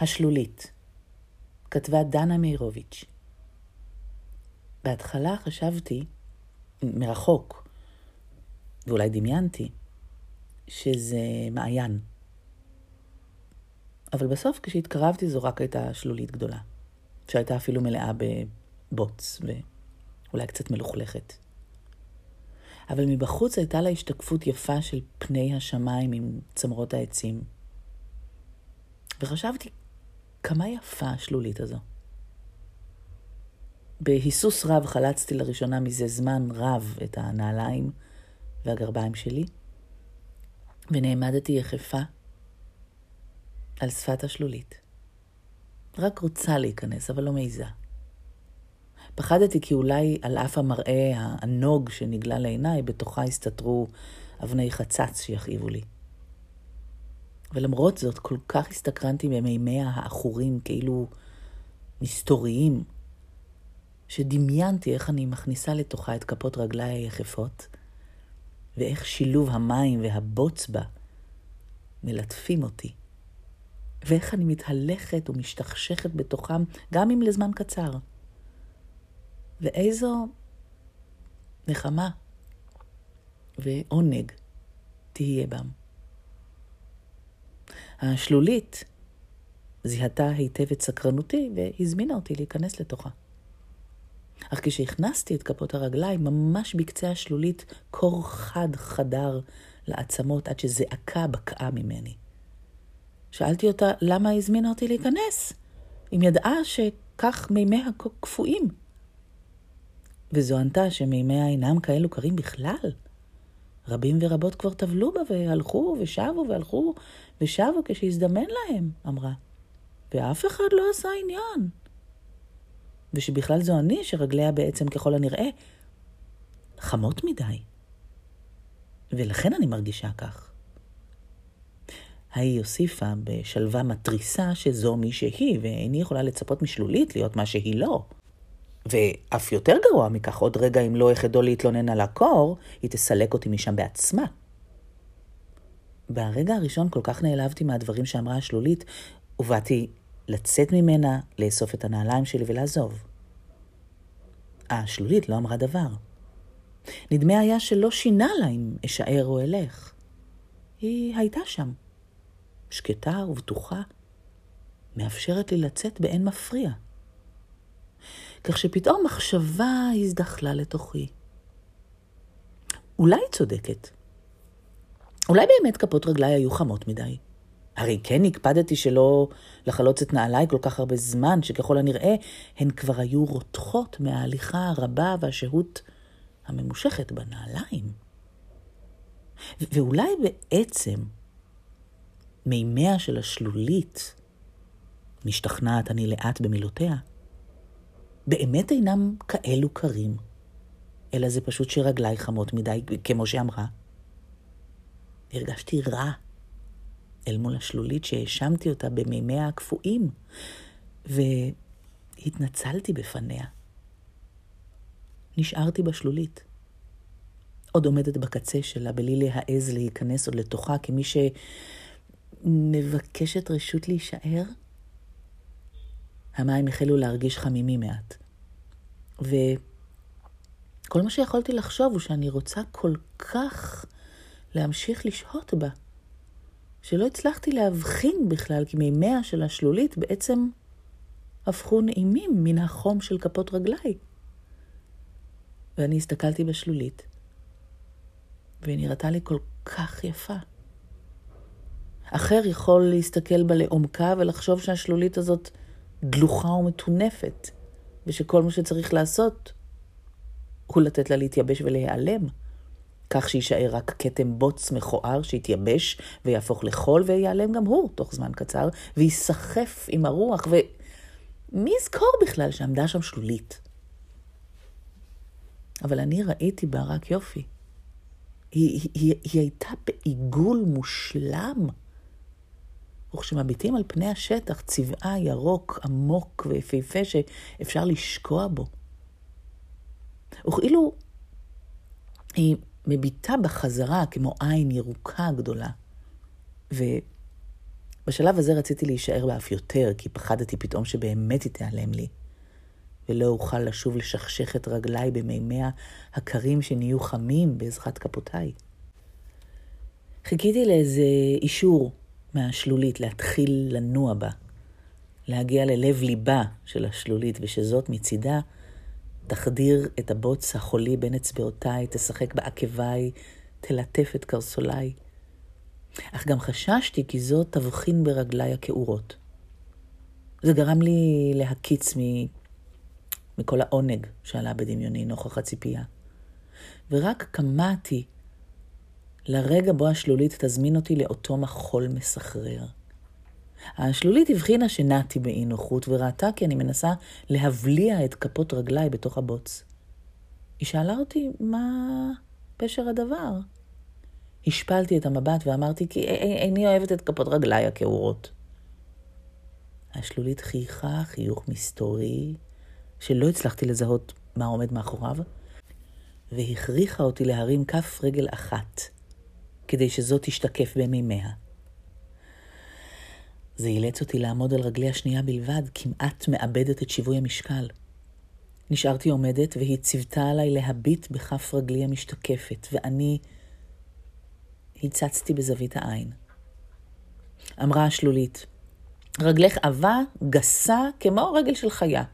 השלולית, כתבה דנה מאירוביץ'. בהתחלה חשבתי, מרחוק, ואולי דמיינתי, שזה מעיין. אבל בסוף כשהתקרבתי זו רק הייתה שלולית גדולה, שהייתה אפילו מלאה בבוץ ואולי קצת מלוכלכת. אבל מבחוץ הייתה לה השתקפות יפה של פני השמיים עם צמרות העצים. וחשבתי, כמה יפה השלולית הזו. בהיסוס רב חלצתי לראשונה מזה זמן רב את הנעליים והגרביים שלי, ונעמדתי יחפה על שפת השלולית. רק רוצה להיכנס, אבל לא מעיזה. פחדתי כי אולי על אף המראה הענוג שנגלה לעיניי, בתוכה הסתתרו אבני חצץ שיכאיבו לי. ולמרות זאת, כל כך הסתקרנתי במימיה העכורים, כאילו מסתוריים, שדמיינתי איך אני מכניסה לתוכה את כפות רגליי היחפות, ואיך שילוב המים והבוץ בה מלטפים אותי, ואיך אני מתהלכת ומשתכשכת בתוכם, גם אם לזמן קצר. ואיזו נחמה ועונג תהיה בם. השלולית זיהתה היטב את סקרנותי והזמינה אותי להיכנס לתוכה. אך כשהכנסתי את כפות הרגליים, ממש בקצה השלולית, קור חד חדר לעצמות עד שזעקה בקעה ממני. שאלתי אותה למה הזמינה אותי להיכנס, אם ידעה שכך מימיה קפואים. וזו ענתה שמימיה אינם כאלו קרים בכלל. רבים ורבות כבר טבלו בה והלכו ושבו והלכו ושבו כשהזדמן להם, אמרה. ואף אחד לא עשה עניין. ושבכלל זו אני שרגליה בעצם ככל הנראה חמות מדי. ולכן אני מרגישה כך. ההיא הוסיפה בשלווה מתריסה שזו מי שהיא, ואיני יכולה לצפות משלולית להיות מה שהיא לא. ואף יותר גרוע מכך, עוד רגע אם לא אחדו להתלונן על הקור, היא תסלק אותי משם בעצמה. ברגע הראשון כל כך נעלבתי מהדברים שאמרה השלולית, ובאתי לצאת ממנה, לאסוף את הנעליים שלי ולעזוב. השלולית לא אמרה דבר. נדמה היה שלא שינה לה אם אשאר או אלך. היא הייתה שם, שקטה ובטוחה, מאפשרת לי לצאת באין מפריע. כך שפתאום מחשבה הזדחלה לתוכי. אולי היא צודקת. אולי באמת כפות רגליי היו חמות מדי. הרי כן הקפדתי שלא לחלוץ את נעליי כל כך הרבה זמן, שככל הנראה הן כבר היו רותחות מההליכה הרבה והשהות הממושכת בנעליים. ואולי בעצם מימיה של השלולית, משתכנעת אני לאט במילותיה, באמת אינם כאלו קרים, אלא זה פשוט שרגליי חמות מדי, כמו שאמרה. הרגשתי רע אל מול השלולית שהאשמתי אותה במימיה הקפואים, והתנצלתי בפניה. נשארתי בשלולית. עוד עומדת בקצה שלה, בלי להעז להיכנס עוד לתוכה כמי שמבקשת רשות להישאר. המים החלו להרגיש חמימים מעט. וכל מה שיכולתי לחשוב הוא שאני רוצה כל כך להמשיך לשהות בה, שלא הצלחתי להבחין בכלל כי מימיה של השלולית בעצם הפכו נעימים מן החום של כפות רגליי. ואני הסתכלתי בשלולית, והיא נראתה לי כל כך יפה. אחר יכול להסתכל בה לעומקה ולחשוב שהשלולית הזאת דלוחה ומטונפת, ושכל מה שצריך לעשות הוא לתת לה להתייבש ולהיעלם. כך שיישאר רק כתם בוץ מכוער שיתייבש ויהפוך לחול וייעלם גם הוא תוך זמן קצר, וייסחף עם הרוח, ומי יזכור בכלל שעמדה שם שלולית? אבל אני ראיתי בה רק יופי. היא, היא, היא, הייתה בעיגול מושלם. וכשמביטים על פני השטח, צבעה ירוק עמוק ויפהפה שאפשר לשקוע בו. וכאילו היא מביטה בחזרה כמו עין ירוקה גדולה, בשלב הזה רציתי להישאר בה אף יותר, כי פחדתי פתאום שבאמת היא תיעלם לי, ולא אוכל לשוב לשכשך את רגליי במימיה הקרים שנהיו חמים בעזרת כפותיי. חיכיתי לאיזה אישור מהשלולית להתחיל לנוע בה, להגיע ללב ליבה של השלולית, ושזאת מצידה תחדיר את הבוץ החולי בין אצבעותיי, תשחק בעקביי, תלטף את קרסוליי. אך גם חששתי כי זאת תבחין ברגליי הכעורות. זה גרם לי להקיץ מ... מכל העונג שעלה בדמיוני נוכח הציפייה. ורק קמאתי לרגע בו השלולית תזמין אותי לאותו מחול מסחרר. השלולית הבחינה שנעתי באי נוחות וראתה כי אני מנסה להבליע את כפות רגליי בתוך הבוץ. היא שאלה אותי מה פשר הדבר. השפלתי את המבט ואמרתי כי איני אוהבת את כפות רגליי הכעורות. השלולית חייכה חיוך מסתורי, שלא הצלחתי לזהות מה עומד מאחוריו, והכריחה אותי להרים כף רגל אחת, כדי שזאת תשתקף במימיה. זה אילץ אותי לעמוד על רגלי השנייה בלבד, כמעט מאבדת את שיווי המשקל. נשארתי עומדת, והיא ציוותה עליי להביט בכף רגלי המשתקפת, ואני הצצתי בזווית העין. אמרה השלולית, רגלך עבה, גסה, כמו רגל של חיה,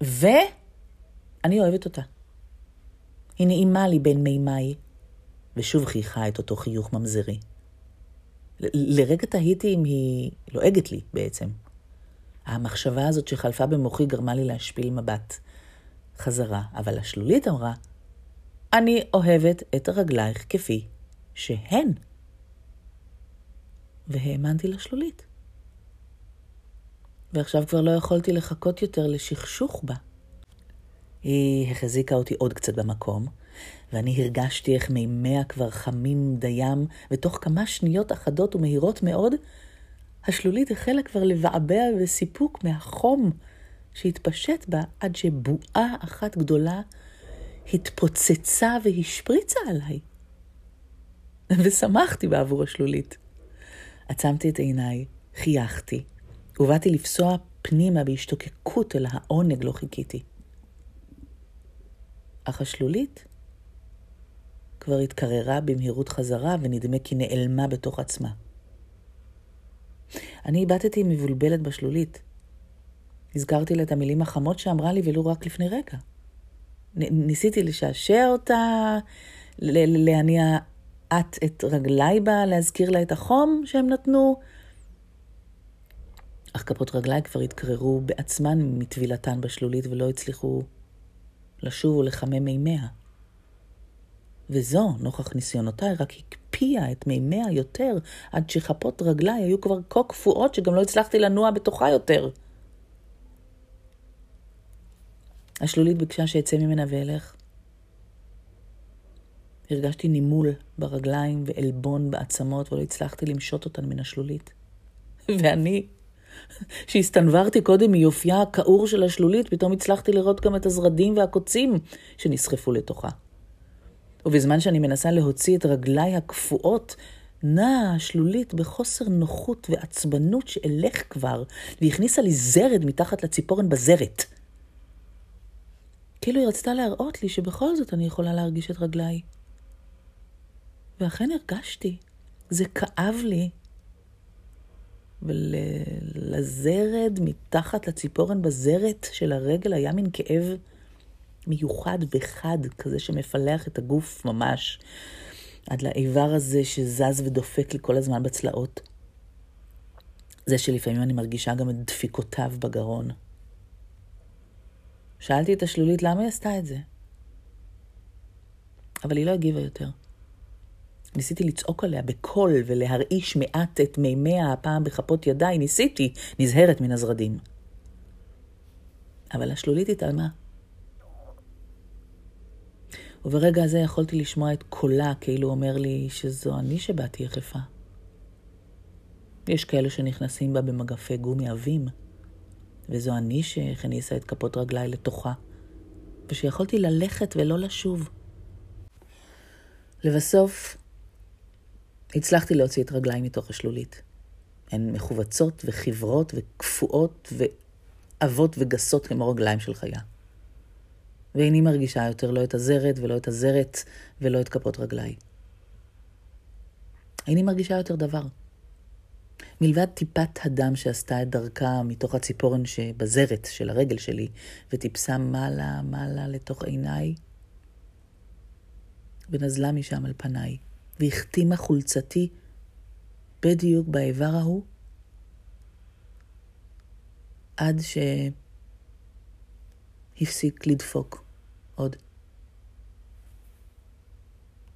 ואני אוהבת אותה. היא נעימה לי בין מימיי, ושוב חייכה את אותו חיוך ממזרי. לרגע תהיתי אם היא לועגת לי בעצם. המחשבה הזאת שחלפה במוחי גרמה לי להשפיל מבט חזרה, אבל השלולית אמרה, אני אוהבת את רגלייך כפי שהן. והאמנתי לשלולית. ועכשיו כבר לא יכולתי לחכות יותר לשכשוך בה. היא החזיקה אותי עוד קצת במקום, ואני הרגשתי איך מימיה כבר חמים דיים, ותוך כמה שניות אחדות ומהירות מאוד, השלולית החלה כבר לבעבע בסיפוק מהחום שהתפשט בה, עד שבועה אחת גדולה התפוצצה והשפריצה עליי. ושמחתי בעבור השלולית. עצמתי את עיניי, חייכתי, ובאתי לפסוע פנימה בהשתוקקות אל העונג לא חיכיתי. אך השלולית כבר התקררה במהירות חזרה, ונדמה כי נעלמה בתוך עצמה. אני הבטתי מבולבלת בשלולית. הזכרתי לה את המילים החמות שאמרה לי, ולו רק לפני רגע. ניסיתי לשעשע אותה, להניע את את רגליי בה, להזכיר לה את החום שהם נתנו. אך כפות רגליי כבר התקררו בעצמן מטבילתן בשלולית ולא הצליחו לשוב ולחמם מימיה. וזו, נוכח ניסיונותיי, רק הקפיאה את מימיה יותר, עד שכפות רגליי היו כבר כה קפואות שגם לא הצלחתי לנוע בתוכה יותר. השלולית ביקשה שאצא ממנה ואלך. הרגשתי נימול ברגליים ועלבון בעצמות, ולא הצלחתי למשות אותן מן השלולית. ואני, שהסתנוורתי קודם מיופייה הכעור של השלולית, פתאום הצלחתי לראות גם את הזרדים והקוצים שנסחפו לתוכה. ובזמן שאני מנסה להוציא את רגליי הקפואות, נעה השלולית בחוסר נוחות ועצבנות שאלך כבר, והכניסה לי זרד מתחת לציפורן בזרת. כאילו היא רצתה להראות לי שבכל זאת אני יכולה להרגיש את רגליי. ואכן הרגשתי, זה כאב לי. ולזרד מתחת לציפורן בזרת של הרגל היה מין כאב מיוחד וחד, כזה שמפלח את הגוף ממש, עד לאיבר הזה שזז ודופק לי כל הזמן בצלעות. זה שלפעמים אני מרגישה גם את דפיקותיו בגרון. שאלתי את השלולית למה היא עשתה את זה, אבל היא לא הגיבה יותר. ניסיתי לצעוק עליה בקול ולהרעיש מעט את מימיה הפעם בכפות ידיי, ניסיתי, נזהרת מן הזרדים. אבל השלולית התעלמה. וברגע הזה יכולתי לשמוע את קולה כאילו אומר לי שזו אני שבאתי יחפה. יש כאלה שנכנסים בה במגפי גומי עבים, וזו אני שהכניסה את כפות רגליי לתוכה, ושיכולתי ללכת ולא לשוב. לבסוף, הצלחתי להוציא את רגליי מתוך השלולית. הן מכווצות וחברות וקפואות ועבות וגסות כמו רגליים של חיה. ואיני מרגישה יותר לא את הזרת ולא את הזרת ולא את כפות רגליי. איני מרגישה יותר דבר. מלבד טיפת הדם שעשתה את דרכה מתוך הציפורן שבזרת של הרגל שלי, וטיפסה מעלה מעלה לתוך עיניי, ונזלה משם על פניי, והחתימה חולצתי בדיוק באיבר ההוא, עד שהפסיק לדפוק עוד.